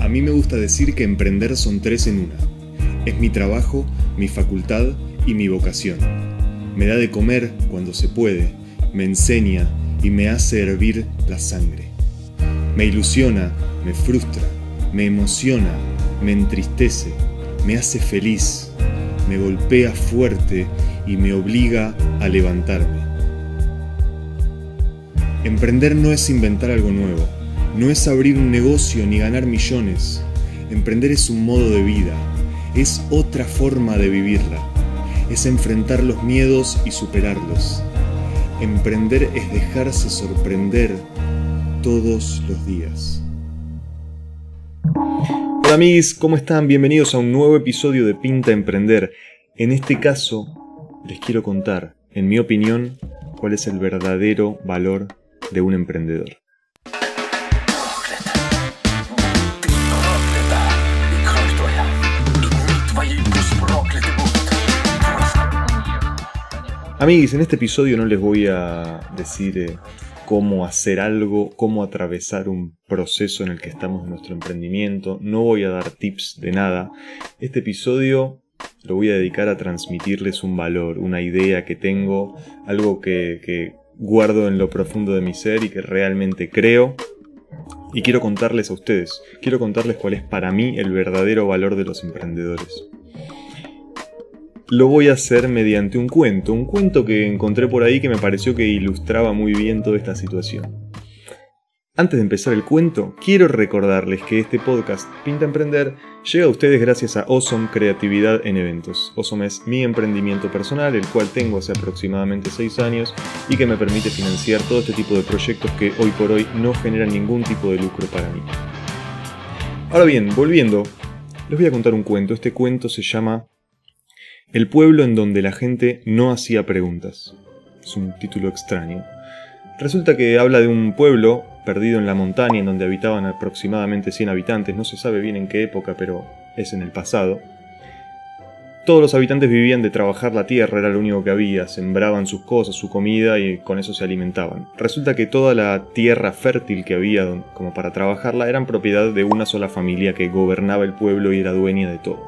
A mí me gusta decir que emprender son tres en una. Es mi trabajo, mi facultad y mi vocación. Me da de comer cuando se puede, me enseña y me hace hervir la sangre. Me ilusiona, me frustra, me emociona, me entristece, me hace feliz, me golpea fuerte y me obliga a levantarme. Emprender no es inventar algo nuevo, no es abrir un negocio ni ganar millones. Emprender es un modo de vida, es otra forma de vivirla, es enfrentar los miedos y superarlos. Emprender es dejarse sorprender todos los días. Hola amigos, ¿cómo están? Bienvenidos a un nuevo episodio de Pinta Emprender. En este caso, les quiero contar, en mi opinión, cuál es el verdadero valor de un emprendedor. Amigos, en este episodio no les voy a decir eh, cómo hacer algo, cómo atravesar un proceso en el que estamos en nuestro emprendimiento, no voy a dar tips de nada. Este episodio lo voy a dedicar a transmitirles un valor, una idea que tengo, algo que guardo en lo profundo de mi ser y que realmente creo. Y quiero contarles a ustedes, quiero contarles cuál es para mí el verdadero valor de los emprendedores lo voy a hacer mediante un cuento, un cuento que encontré por ahí que me pareció que ilustraba muy bien toda esta situación. Antes de empezar el cuento, quiero recordarles que este podcast Pinta Emprender llega a ustedes gracias a Awesome Creatividad en Eventos. Awesome es mi emprendimiento personal, el cual tengo hace aproximadamente 6 años y que me permite financiar todo este tipo de proyectos que hoy por hoy no generan ningún tipo de lucro para mí. Ahora bien, volviendo, les voy a contar un cuento. Este cuento se llama el pueblo en donde la gente no hacía preguntas. Es un título extraño. Resulta que habla de un pueblo perdido en la montaña en donde habitaban aproximadamente 100 habitantes, no se sabe bien en qué época, pero es en el pasado. Todos los habitantes vivían de trabajar la tierra, era lo único que había, sembraban sus cosas, su comida y con eso se alimentaban. Resulta que toda la tierra fértil que había como para trabajarla eran propiedad de una sola familia que gobernaba el pueblo y era dueña de todo.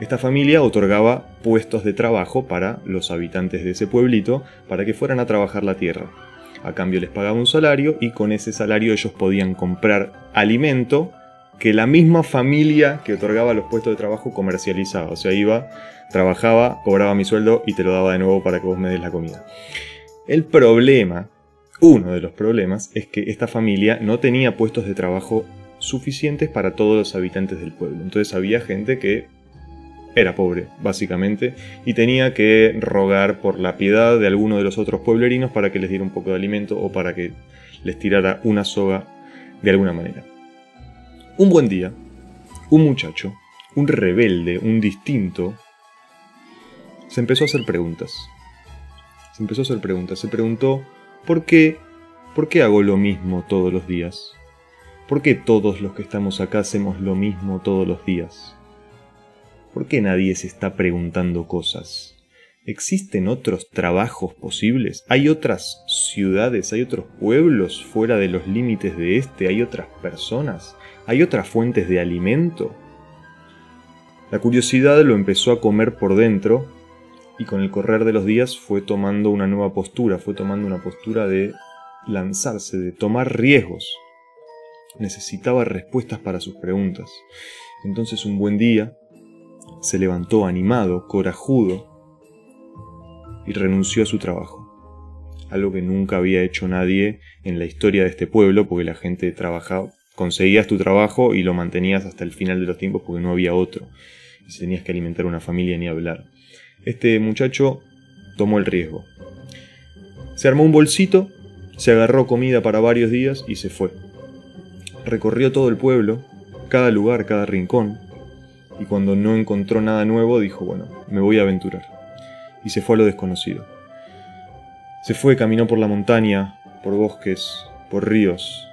Esta familia otorgaba puestos de trabajo para los habitantes de ese pueblito para que fueran a trabajar la tierra. A cambio les pagaba un salario y con ese salario ellos podían comprar alimento que la misma familia que otorgaba los puestos de trabajo comercializaba. O sea, iba, trabajaba, cobraba mi sueldo y te lo daba de nuevo para que vos me des la comida. El problema, uno de los problemas, es que esta familia no tenía puestos de trabajo suficientes para todos los habitantes del pueblo. Entonces había gente que era pobre, básicamente, y tenía que rogar por la piedad de alguno de los otros pueblerinos para que les diera un poco de alimento o para que les tirara una soga de alguna manera. Un buen día, un muchacho, un rebelde, un distinto, se empezó a hacer preguntas. Se empezó a hacer preguntas. Se preguntó, ¿por qué? ¿Por qué hago lo mismo todos los días? ¿Por qué todos los que estamos acá hacemos lo mismo todos los días? ¿Por qué nadie se está preguntando cosas? ¿Existen otros trabajos posibles? ¿Hay otras ciudades? ¿Hay otros pueblos fuera de los límites de este? ¿Hay otras personas? ¿Hay otras fuentes de alimento? La curiosidad lo empezó a comer por dentro y con el correr de los días fue tomando una nueva postura, fue tomando una postura de lanzarse, de tomar riesgos. Necesitaba respuestas para sus preguntas. Entonces un buen día, se levantó animado, corajudo, y renunció a su trabajo. Algo que nunca había hecho nadie en la historia de este pueblo, porque la gente trabajaba, conseguías tu trabajo y lo mantenías hasta el final de los tiempos porque no había otro. Y tenías que alimentar una familia ni hablar. Este muchacho tomó el riesgo. Se armó un bolsito, se agarró comida para varios días y se fue. Recorrió todo el pueblo, cada lugar, cada rincón, y cuando no encontró nada nuevo dijo, bueno, me voy a aventurar. Y se fue a lo desconocido. Se fue, caminó por la montaña, por bosques, por ríos,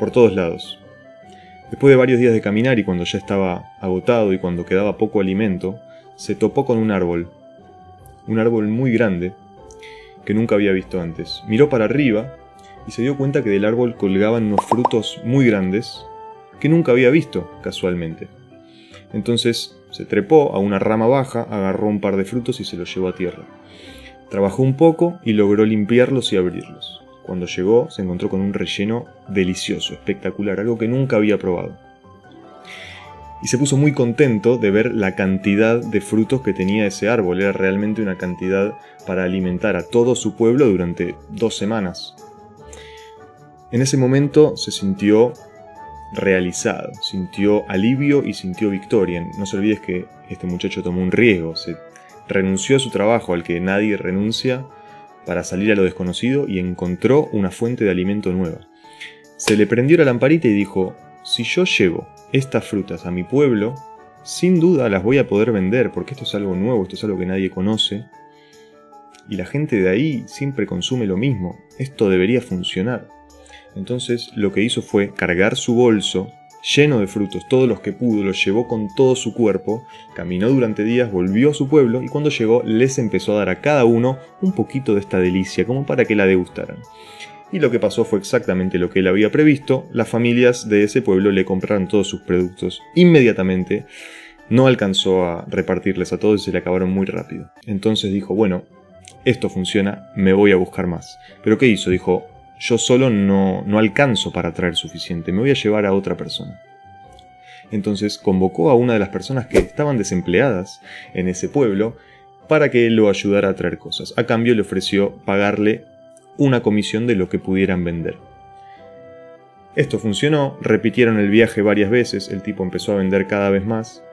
por todos lados. Después de varios días de caminar y cuando ya estaba agotado y cuando quedaba poco alimento, se topó con un árbol. Un árbol muy grande. que nunca había visto antes. Miró para arriba y se dio cuenta que del árbol colgaban unos frutos muy grandes que nunca había visto casualmente. Entonces se trepó a una rama baja, agarró un par de frutos y se los llevó a tierra. Trabajó un poco y logró limpiarlos y abrirlos. Cuando llegó se encontró con un relleno delicioso, espectacular, algo que nunca había probado. Y se puso muy contento de ver la cantidad de frutos que tenía ese árbol. Era realmente una cantidad para alimentar a todo su pueblo durante dos semanas. En ese momento se sintió realizado, sintió alivio y sintió victoria. No se olvides que este muchacho tomó un riesgo, se renunció a su trabajo al que nadie renuncia para salir a lo desconocido y encontró una fuente de alimento nueva. Se le prendió la lamparita y dijo, si yo llevo estas frutas a mi pueblo, sin duda las voy a poder vender porque esto es algo nuevo, esto es algo que nadie conoce. Y la gente de ahí siempre consume lo mismo, esto debería funcionar. Entonces lo que hizo fue cargar su bolso lleno de frutos, todos los que pudo, los llevó con todo su cuerpo, caminó durante días, volvió a su pueblo y cuando llegó les empezó a dar a cada uno un poquito de esta delicia, como para que la degustaran. Y lo que pasó fue exactamente lo que él había previsto, las familias de ese pueblo le compraron todos sus productos inmediatamente, no alcanzó a repartirles a todos y se le acabaron muy rápido. Entonces dijo, bueno, esto funciona, me voy a buscar más. Pero ¿qué hizo? Dijo, yo solo no, no alcanzo para traer suficiente, me voy a llevar a otra persona. Entonces convocó a una de las personas que estaban desempleadas en ese pueblo para que lo ayudara a traer cosas. A cambio le ofreció pagarle una comisión de lo que pudieran vender. Esto funcionó, repitieron el viaje varias veces, el tipo empezó a vender cada vez más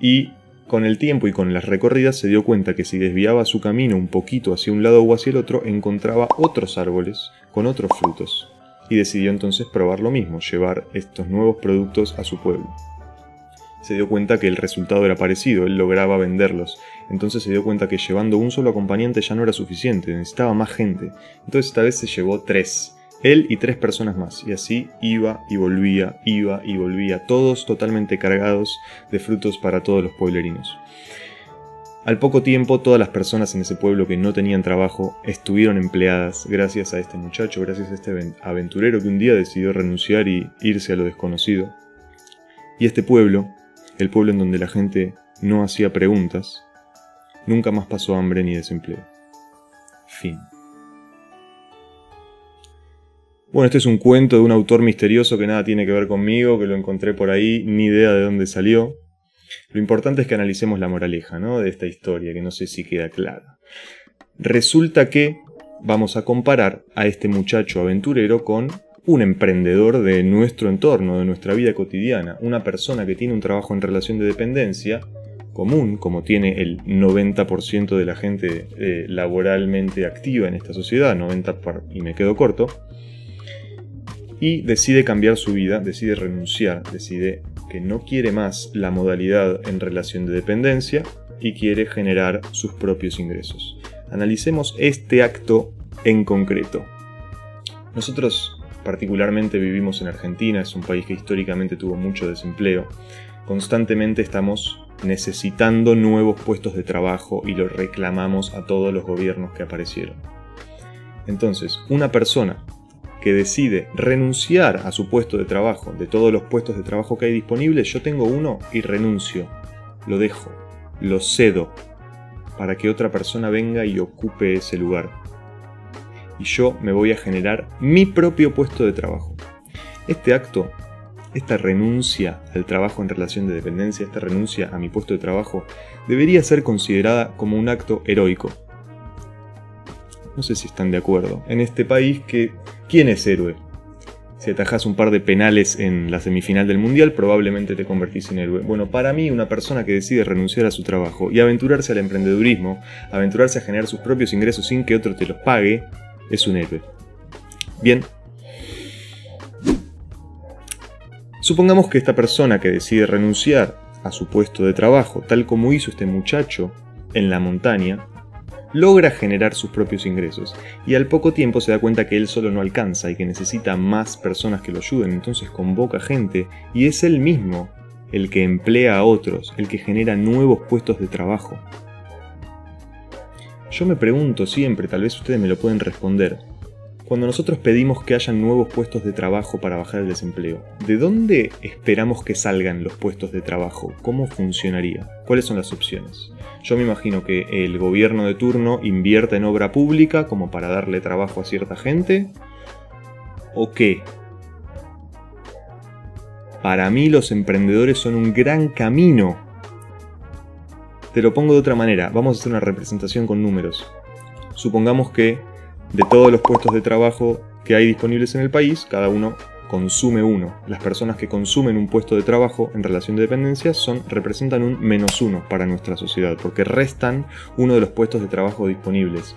y con el tiempo y con las recorridas se dio cuenta que si desviaba su camino un poquito hacia un lado o hacia el otro, encontraba otros árboles con otros frutos. Y decidió entonces probar lo mismo, llevar estos nuevos productos a su pueblo. Se dio cuenta que el resultado era parecido, él lograba venderlos. Entonces se dio cuenta que llevando un solo acompañante ya no era suficiente, necesitaba más gente. Entonces esta vez se llevó tres él y tres personas más, y así iba y volvía, iba y volvía, todos totalmente cargados de frutos para todos los pueblerinos. Al poco tiempo, todas las personas en ese pueblo que no tenían trabajo estuvieron empleadas gracias a este muchacho, gracias a este aventurero que un día decidió renunciar y irse a lo desconocido. Y este pueblo, el pueblo en donde la gente no hacía preguntas, nunca más pasó hambre ni desempleo. Fin. Bueno, este es un cuento de un autor misterioso que nada tiene que ver conmigo, que lo encontré por ahí, ni idea de dónde salió. Lo importante es que analicemos la moraleja ¿no? de esta historia, que no sé si queda clara. Resulta que vamos a comparar a este muchacho aventurero con un emprendedor de nuestro entorno, de nuestra vida cotidiana, una persona que tiene un trabajo en relación de dependencia común, como tiene el 90% de la gente eh, laboralmente activa en esta sociedad, 90 y me quedo corto, y decide cambiar su vida, decide renunciar, decide que no quiere más la modalidad en relación de dependencia y quiere generar sus propios ingresos. Analicemos este acto en concreto. Nosotros particularmente vivimos en Argentina, es un país que históricamente tuvo mucho desempleo. Constantemente estamos necesitando nuevos puestos de trabajo y lo reclamamos a todos los gobiernos que aparecieron. Entonces, una persona que decide renunciar a su puesto de trabajo, de todos los puestos de trabajo que hay disponibles, yo tengo uno y renuncio, lo dejo, lo cedo, para que otra persona venga y ocupe ese lugar. Y yo me voy a generar mi propio puesto de trabajo. Este acto, esta renuncia al trabajo en relación de dependencia, esta renuncia a mi puesto de trabajo, debería ser considerada como un acto heroico. No sé si están de acuerdo. En este país que ¿Quién es héroe? Si atajas un par de penales en la semifinal del Mundial, probablemente te convertís en héroe. Bueno, para mí, una persona que decide renunciar a su trabajo y aventurarse al emprendedurismo, aventurarse a generar sus propios ingresos sin que otro te los pague, es un héroe. Bien. Supongamos que esta persona que decide renunciar a su puesto de trabajo, tal como hizo este muchacho en la montaña, logra generar sus propios ingresos y al poco tiempo se da cuenta que él solo no alcanza y que necesita más personas que lo ayuden, entonces convoca gente y es él mismo el que emplea a otros, el que genera nuevos puestos de trabajo. Yo me pregunto siempre, tal vez ustedes me lo pueden responder, cuando nosotros pedimos que hayan nuevos puestos de trabajo para bajar el desempleo, ¿de dónde esperamos que salgan los puestos de trabajo? ¿Cómo funcionaría? ¿Cuáles son las opciones? Yo me imagino que el gobierno de turno invierta en obra pública como para darle trabajo a cierta gente. ¿O qué? Para mí los emprendedores son un gran camino. Te lo pongo de otra manera, vamos a hacer una representación con números. Supongamos que de todos los puestos de trabajo que hay disponibles en el país, cada uno consume uno. Las personas que consumen un puesto de trabajo en relación de dependencia representan un menos uno para nuestra sociedad, porque restan uno de los puestos de trabajo disponibles.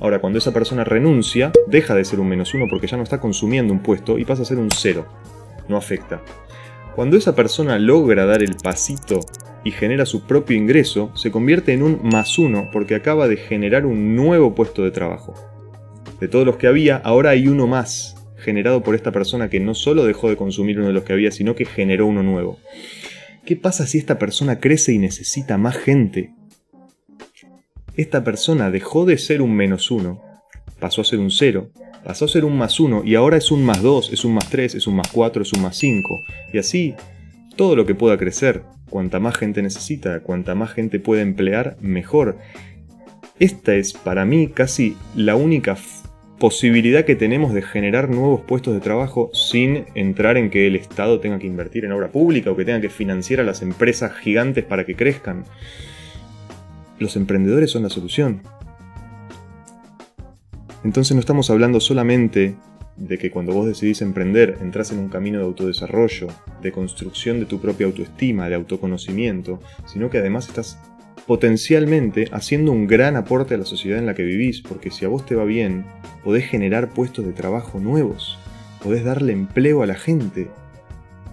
Ahora, cuando esa persona renuncia, deja de ser un menos uno porque ya no está consumiendo un puesto y pasa a ser un cero. No afecta. Cuando esa persona logra dar el pasito y genera su propio ingreso, se convierte en un más uno porque acaba de generar un nuevo puesto de trabajo de todos los que había, ahora hay uno más, generado por esta persona que no solo dejó de consumir uno de los que había, sino que generó uno nuevo. ¿Qué pasa si esta persona crece y necesita más gente? Esta persona dejó de ser un menos uno, pasó a ser un cero, pasó a ser un más uno y ahora es un más dos, es un más tres, es un más cuatro, es un más cinco. Y así, todo lo que pueda crecer, cuanta más gente necesita, cuanta más gente puede emplear, mejor. Esta es para mí casi la única posibilidad que tenemos de generar nuevos puestos de trabajo sin entrar en que el Estado tenga que invertir en obra pública o que tenga que financiar a las empresas gigantes para que crezcan. Los emprendedores son la solución. Entonces no estamos hablando solamente de que cuando vos decidís emprender entras en un camino de autodesarrollo, de construcción de tu propia autoestima, de autoconocimiento, sino que además estás potencialmente haciendo un gran aporte a la sociedad en la que vivís, porque si a vos te va bien, podés generar puestos de trabajo nuevos, podés darle empleo a la gente.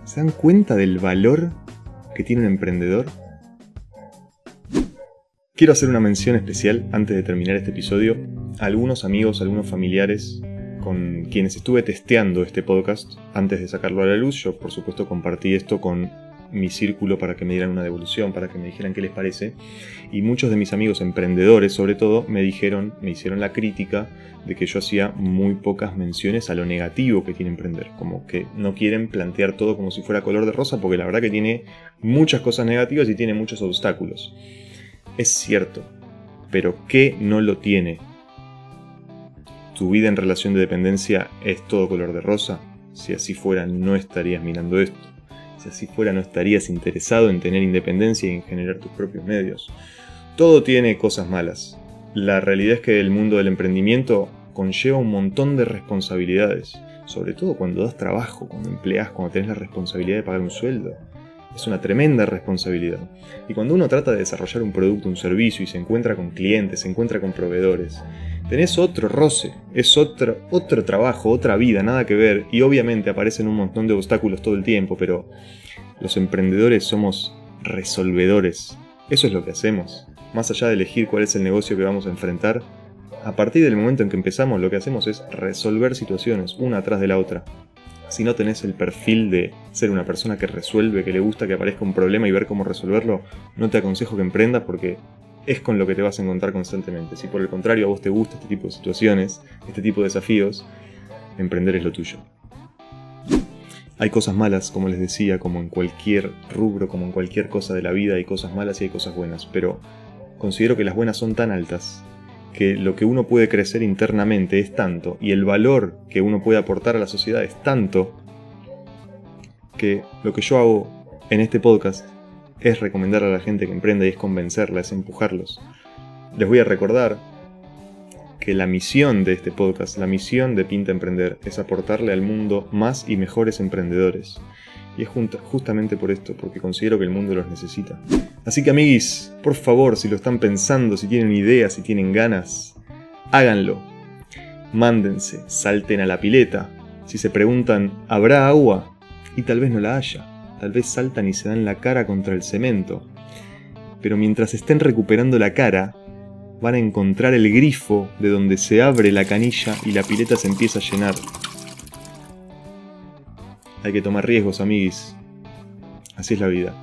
¿Se dan cuenta del valor que tiene un emprendedor? Quiero hacer una mención especial antes de terminar este episodio a algunos amigos, algunos familiares con quienes estuve testeando este podcast antes de sacarlo a la luz. Yo por supuesto compartí esto con mi círculo para que me dieran una devolución, para que me dijeran qué les parece. Y muchos de mis amigos emprendedores, sobre todo, me dijeron, me hicieron la crítica de que yo hacía muy pocas menciones a lo negativo que tiene emprender. Como que no quieren plantear todo como si fuera color de rosa, porque la verdad que tiene muchas cosas negativas y tiene muchos obstáculos. Es cierto, pero ¿qué no lo tiene? ¿Tu vida en relación de dependencia es todo color de rosa? Si así fuera, no estarías mirando esto. Si fuera no estarías interesado en tener independencia y en generar tus propios medios. Todo tiene cosas malas. La realidad es que el mundo del emprendimiento conlleva un montón de responsabilidades, sobre todo cuando das trabajo, cuando empleas, cuando tenés la responsabilidad de pagar un sueldo. Es una tremenda responsabilidad. Y cuando uno trata de desarrollar un producto, un servicio y se encuentra con clientes, se encuentra con proveedores, tenés otro roce, es otro, otro trabajo, otra vida, nada que ver, y obviamente aparecen un montón de obstáculos todo el tiempo, pero los emprendedores somos resolvedores. Eso es lo que hacemos. Más allá de elegir cuál es el negocio que vamos a enfrentar, a partir del momento en que empezamos lo que hacemos es resolver situaciones una atrás de la otra. Si no tenés el perfil de ser una persona que resuelve, que le gusta que aparezca un problema y ver cómo resolverlo, no te aconsejo que emprendas porque es con lo que te vas a encontrar constantemente. Si por el contrario a vos te gusta este tipo de situaciones, este tipo de desafíos, emprender es lo tuyo. Hay cosas malas, como les decía, como en cualquier rubro, como en cualquier cosa de la vida, hay cosas malas y hay cosas buenas, pero considero que las buenas son tan altas que lo que uno puede crecer internamente es tanto y el valor que uno puede aportar a la sociedad es tanto que lo que yo hago en este podcast es recomendar a la gente que emprenda y es convencerla, es empujarlos. Les voy a recordar que la misión de este podcast, la misión de Pinta Emprender, es aportarle al mundo más y mejores emprendedores. Y es justamente por esto, porque considero que el mundo los necesita. Así que amiguis, por favor, si lo están pensando, si tienen ideas, si tienen ganas, háganlo. Mándense, salten a la pileta. Si se preguntan, ¿habrá agua? Y tal vez no la haya tal vez saltan y se dan la cara contra el cemento. Pero mientras estén recuperando la cara, van a encontrar el grifo de donde se abre la canilla y la pileta se empieza a llenar. Hay que tomar riesgos, amiguis. Así es la vida.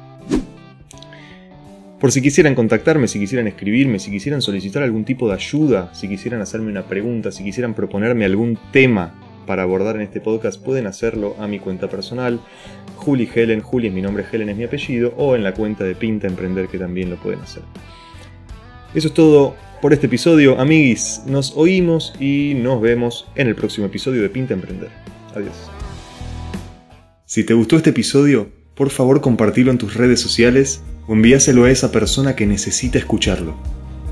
Por si quisieran contactarme, si quisieran escribirme, si quisieran solicitar algún tipo de ayuda, si quisieran hacerme una pregunta, si quisieran proponerme algún tema para abordar en este podcast, pueden hacerlo a mi cuenta personal, Juli Helen, Juli es mi nombre, Helen es mi apellido, o en la cuenta de Pinta Emprender que también lo pueden hacer. Eso es todo por este episodio, amiguis. Nos oímos y nos vemos en el próximo episodio de Pinta Emprender. Adiós. Si te gustó este episodio, por favor compartilo en tus redes sociales o envíaselo a esa persona que necesita escucharlo.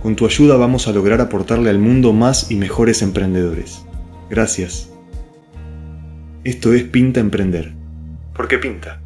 Con tu ayuda vamos a lograr aportarle al mundo más y mejores emprendedores. Gracias. Esto es Pinta Emprender. ¿Por qué pinta?